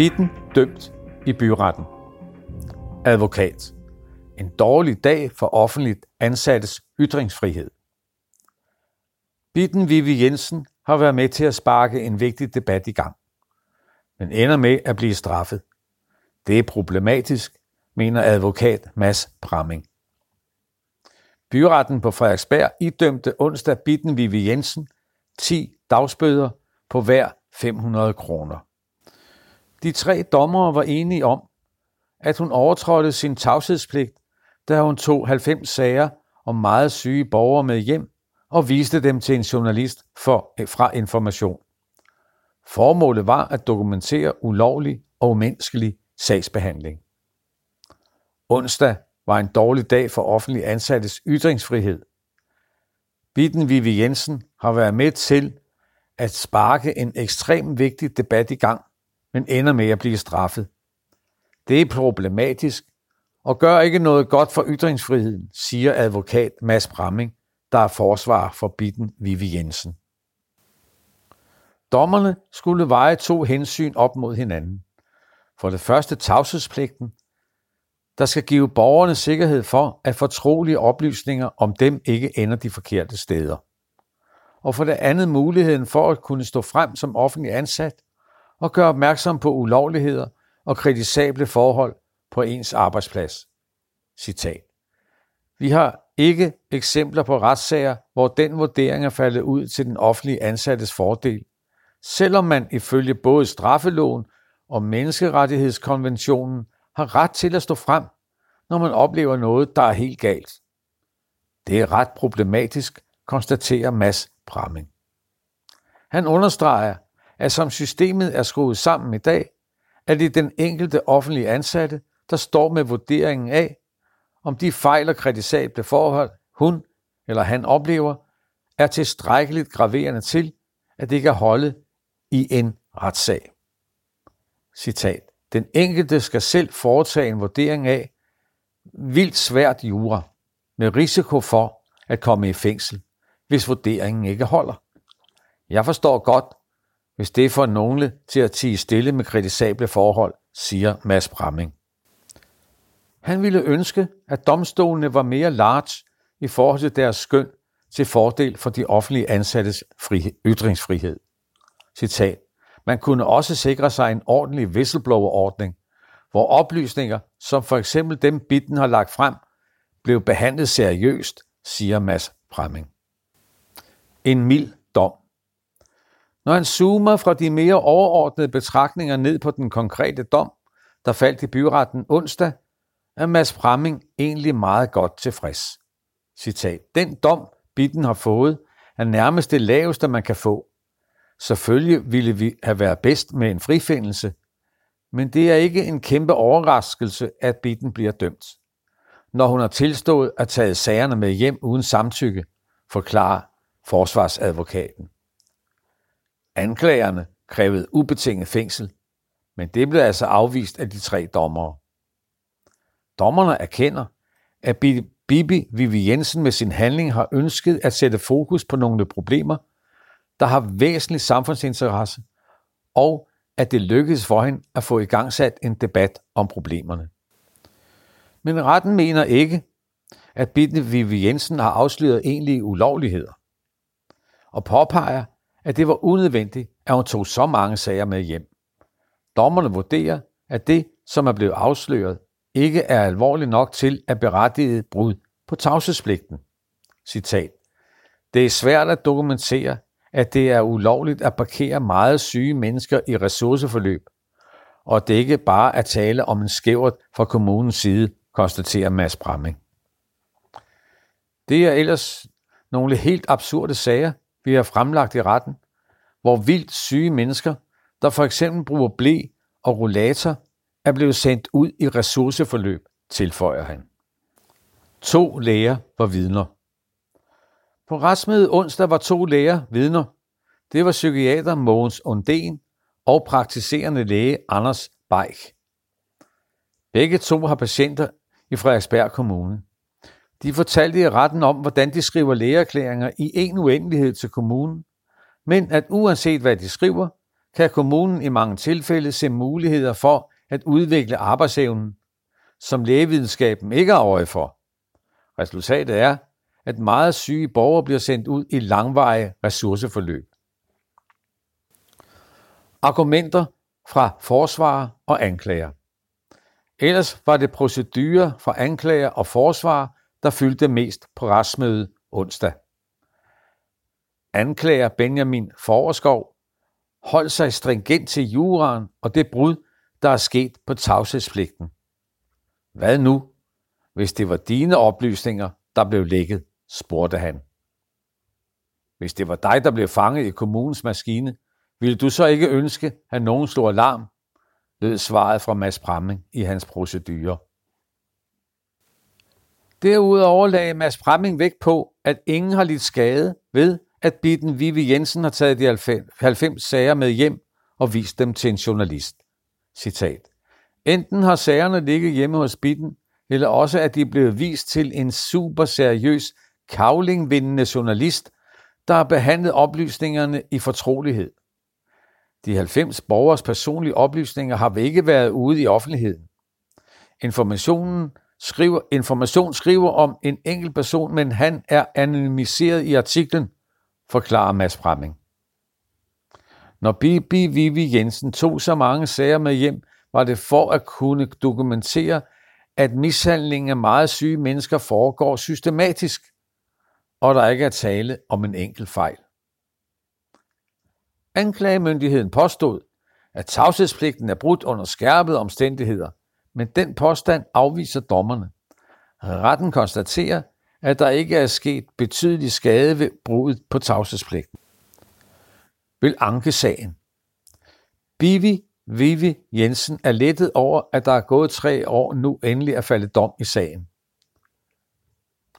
Bitten dømt i byretten. Advokat. En dårlig dag for offentligt ansattes ytringsfrihed. Bitten Vivi Jensen har været med til at sparke en vigtig debat i gang, men ender med at blive straffet. Det er problematisk, mener advokat Mads Bramming. Byretten på Frederiksberg idømte onsdag Bitten Vivi Jensen 10 dagsbøder på hver 500 kroner. De tre dommere var enige om, at hun overtrådte sin tavshedspligt, da hun tog 90 sager om meget syge borgere med hjem og viste dem til en journalist for, fra information. Formålet var at dokumentere ulovlig og umenneskelig sagsbehandling. Onsdag var en dårlig dag for offentlig ansattes ytringsfrihed. Bitten Vivi Jensen har været med til at sparke en ekstremt vigtig debat i gang, men ender med at blive straffet. Det er problematisk og gør ikke noget godt for ytringsfriheden, siger advokat Mads Bramming, der er forsvar for Bitten Vivi Jensen. Dommerne skulle veje to hensyn op mod hinanden. For det første tavshedspligten, der skal give borgerne sikkerhed for, at fortrolige oplysninger om dem ikke ender de forkerte steder. Og for det andet muligheden for at kunne stå frem som offentlig ansat og gøre opmærksom på ulovligheder og kritisable forhold på ens arbejdsplads. Citat. Vi har ikke eksempler på retssager, hvor den vurdering er faldet ud til den offentlige ansattes fordel, selvom man ifølge både straffeloven og menneskerettighedskonventionen har ret til at stå frem, når man oplever noget, der er helt galt. Det er ret problematisk, konstaterer Mads Bramming. Han understreger, at som systemet er skruet sammen i dag, er det den enkelte offentlige ansatte, der står med vurderingen af, om de fejl og kritisable forhold, hun eller han oplever, er tilstrækkeligt graverende til, at det kan holde i en retssag. Citat. Den enkelte skal selv foretage en vurdering af vildt svært jura, med risiko for at komme i fængsel, hvis vurderingen ikke holder. Jeg forstår godt, hvis det får nogle til at tige stille med kritisable forhold, siger Mads Bramming. Han ville ønske, at domstolene var mere large i forhold til deres skøn til fordel for de offentlige ansattes frihed, ytringsfrihed. Citat. Man kunne også sikre sig en ordentlig whistleblower-ordning, hvor oplysninger, som for eksempel dem Bitten har lagt frem, blev behandlet seriøst, siger Mads Bramming. En mild. Når han zoomer fra de mere overordnede betragtninger ned på den konkrete dom, der faldt i byretten onsdag, er Mads Fremming egentlig meget godt tilfreds. Citat. Den dom, Bitten har fået, er nærmest det laveste, man kan få. Selvfølgelig ville vi have været bedst med en frifindelse, men det er ikke en kæmpe overraskelse, at Bitten bliver dømt. Når hun har tilstået at tage sagerne med hjem uden samtykke, forklarer forsvarsadvokaten. Anklagerne krævede ubetinget fængsel, men det blev altså afvist af de tre dommere. Dommerne erkender, at Bibi Vivi Jensen med sin handling har ønsket at sætte fokus på nogle problemer, der har væsentlig samfundsinteresse, og at det lykkedes for hende at få i gang sat en debat om problemerne. Men retten mener ikke, at Bitte Vivi Jensen har afsløret egentlige ulovligheder, og påpeger, at det var unødvendigt, at hun tog så mange sager med hjem. Dommerne vurderer, at det, som er blevet afsløret, ikke er alvorligt nok til at berettige brud på tavshedspligten. Citat. Det er svært at dokumentere, at det er ulovligt at parkere meget syge mennesker i ressourceforløb, og det ikke bare er tale om en skævert fra kommunens side, konstaterer Mads Bramming. Det er ellers nogle helt absurde sager, vi fremlagt i retten, hvor vildt syge mennesker, der for eksempel bruger blæ og rollator, er blevet sendt ud i ressourceforløb, tilføjer han. To læger var vidner. På retsmødet onsdag var to læger vidner. Det var psykiater Mogens Onden og praktiserende læge Anders Beik. Begge to har patienter i Frederiksberg Kommune. De fortalte i retten om, hvordan de skriver lægeerklæringer i en uendelighed til kommunen, men at uanset hvad de skriver, kan kommunen i mange tilfælde se muligheder for at udvikle arbejdsevnen, som lægevidenskaben ikke har øje for. Resultatet er, at meget syge borgere bliver sendt ud i langvarige ressourceforløb. Argumenter fra forsvarer og anklager. Ellers var det procedurer fra anklager og forsvar, der fyldte mest på retsmødet onsdag. Anklager Benjamin Forårskov holdt sig stringent til juraen og det brud, der er sket på tavshedspligten. Hvad nu, hvis det var dine oplysninger, der blev lækket, spurgte han. Hvis det var dig, der blev fanget i kommunens maskine, ville du så ikke ønske, at nogen slog alarm? lød svaret fra Mads Pramming i hans procedure. Derudover lagde Mads Bramming vægt på, at ingen har lidt skade ved, at Bitten Vivi Jensen har taget de 90 sager med hjem og vist dem til en journalist. Citat. Enten har sagerne ligget hjemme hos Bitten, eller også at de blevet vist til en super seriøs kavlingvindende journalist, der har behandlet oplysningerne i fortrolighed. De 90 borgers personlige oplysninger har ikke været ude i offentligheden. Informationen skriver, information skriver om en enkelt person, men han er anonymiseret i artiklen, forklarer Mads Fremming. Når Bibi Vivi Jensen tog så mange sager med hjem, var det for at kunne dokumentere, at mishandling af meget syge mennesker foregår systematisk, og der ikke er tale om en enkelt fejl. Anklagemyndigheden påstod, at tavshedspligten er brudt under skærpede omstændigheder, men den påstand afviser dommerne. Retten konstaterer, at der ikke er sket betydelig skade ved bruddet på tavshedspligten. Vil anke sagen. Bivi Vivi Jensen er lettet over, at der er gået tre år nu endelig er faldet dom i sagen.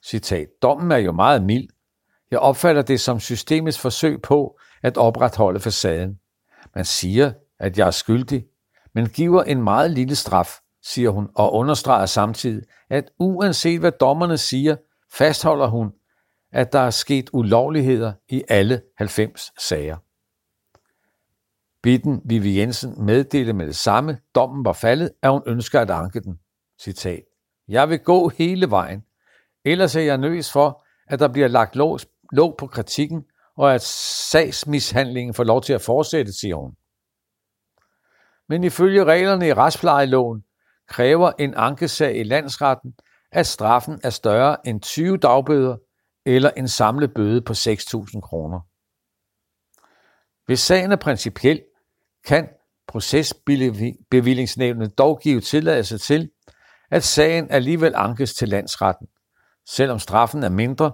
Citat. Dommen er jo meget mild. Jeg opfatter det som systemets forsøg på at opretholde facaden. Man siger, at jeg er skyldig, men giver en meget lille straf, siger hun og understreger samtidig, at uanset hvad dommerne siger, fastholder hun, at der er sket ulovligheder i alle 90 sager. Bitten Vivi Jensen meddelte med det samme, dommen var faldet, at hun ønsker at anke den. Citat. Jeg vil gå hele vejen. Ellers er jeg nøs for, at der bliver lagt låg, låg på kritikken, og at sagsmishandlingen får lov til at fortsætte, siger hun. Men ifølge reglerne i retsplejeloven kræver en ankesag i landsretten, at straffen er større end 20 dagbøder eller en samlet bøde på 6.000 kroner. Hvis sagen er principiel, kan procesbevillingsnævnet dog give tilladelse til, at sagen alligevel ankes til landsretten, selvom straffen er mindre,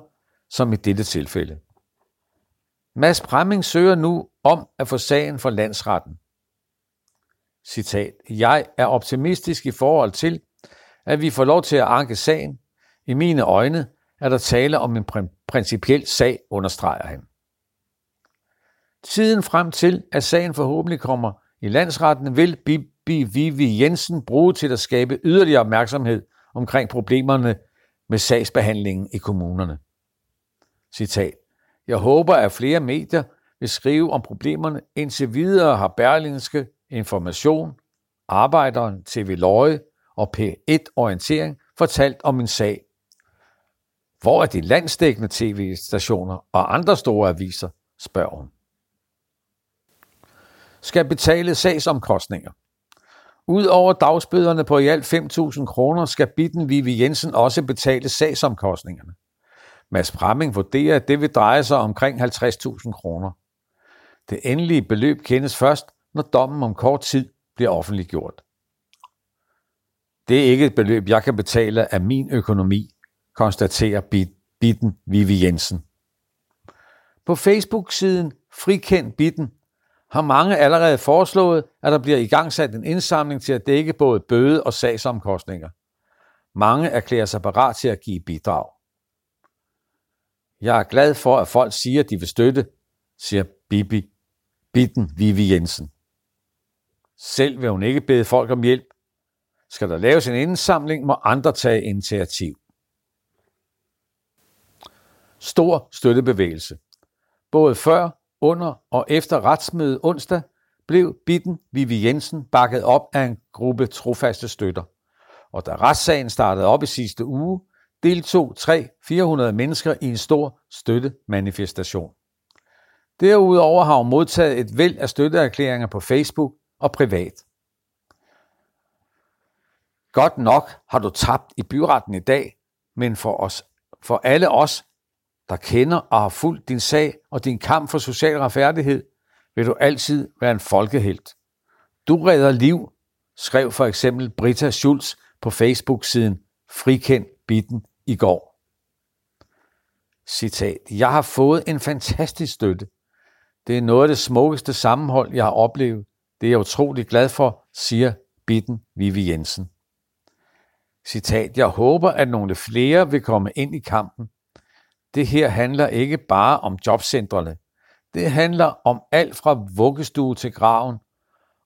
som i dette tilfælde. Mads Premming søger nu om at få sagen for landsretten. Citat. Jeg er optimistisk i forhold til, at vi får lov til at anke sagen. I mine øjne er der tale om en principiel sag, understreger han. Tiden frem til, at sagen forhåbentlig kommer i landsretten, vil Bibi Vivi Jensen bruge til at skabe yderligere opmærksomhed omkring problemerne med sagsbehandlingen i kommunerne. Citat. Jeg håber, at flere medier vil skrive om problemerne. Indtil videre har Berlingske Information, Arbejderen, TV Løje og P1 Orientering fortalt om en sag. Hvor er de landsdækkende tv-stationer og andre store aviser, spørger hun skal betale sagsomkostninger. Udover dagsbøderne på i alt 5.000 kroner, skal Bitten Vivi Jensen også betale sagsomkostningerne. Mads Bramming vurderer, at det vil dreje sig omkring 50.000 kroner. Det endelige beløb kendes først, når dommen om kort tid bliver offentliggjort. Det er ikke et beløb, jeg kan betale af min økonomi, konstaterer Bitten Vivi Jensen. På Facebook-siden Frikend Bitten har mange allerede foreslået, at der bliver igangsat en indsamling til at dække både bøde og sagsomkostninger. Mange erklærer sig parat til at give bidrag. Jeg er glad for, at folk siger, at de vil støtte, siger Bibi, Bitten Vivi Jensen. Selv vil hun ikke bede folk om hjælp. Skal der laves en indsamling, må andre tage initiativ. Stor støttebevægelse. Både før under og efter retsmødet onsdag blev Bitten Vivi Jensen bakket op af en gruppe trofaste støtter. Og da retssagen startede op i sidste uge, deltog 300-400 mennesker i en stor støttemanifestation. Derudover har hun modtaget et væld af støtteerklæringer på Facebook og privat. Godt nok har du tabt i byretten i dag, men for os, for alle os, der kender og har fulgt din sag og din kamp for social retfærdighed, vil du altid være en folkehelt. Du redder liv, skrev for eksempel Britta Schulz på Facebook-siden Frikend Bitten i går. Citat. Jeg har fået en fantastisk støtte. Det er noget af det smukkeste sammenhold, jeg har oplevet. Det er jeg utrolig glad for, siger Bitten Vivi Jensen. Citat, jeg håber, at nogle flere vil komme ind i kampen. Det her handler ikke bare om jobcentrene. Det handler om alt fra vuggestue til graven.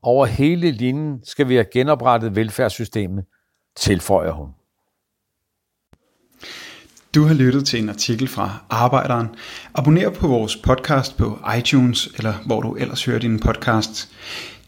Over hele linjen skal vi have genoprettet velfærdssystemet, tilføjer hun. Du har lyttet til en artikel fra Arbejderen. Abonner på vores podcast på iTunes, eller hvor du ellers hører din podcast.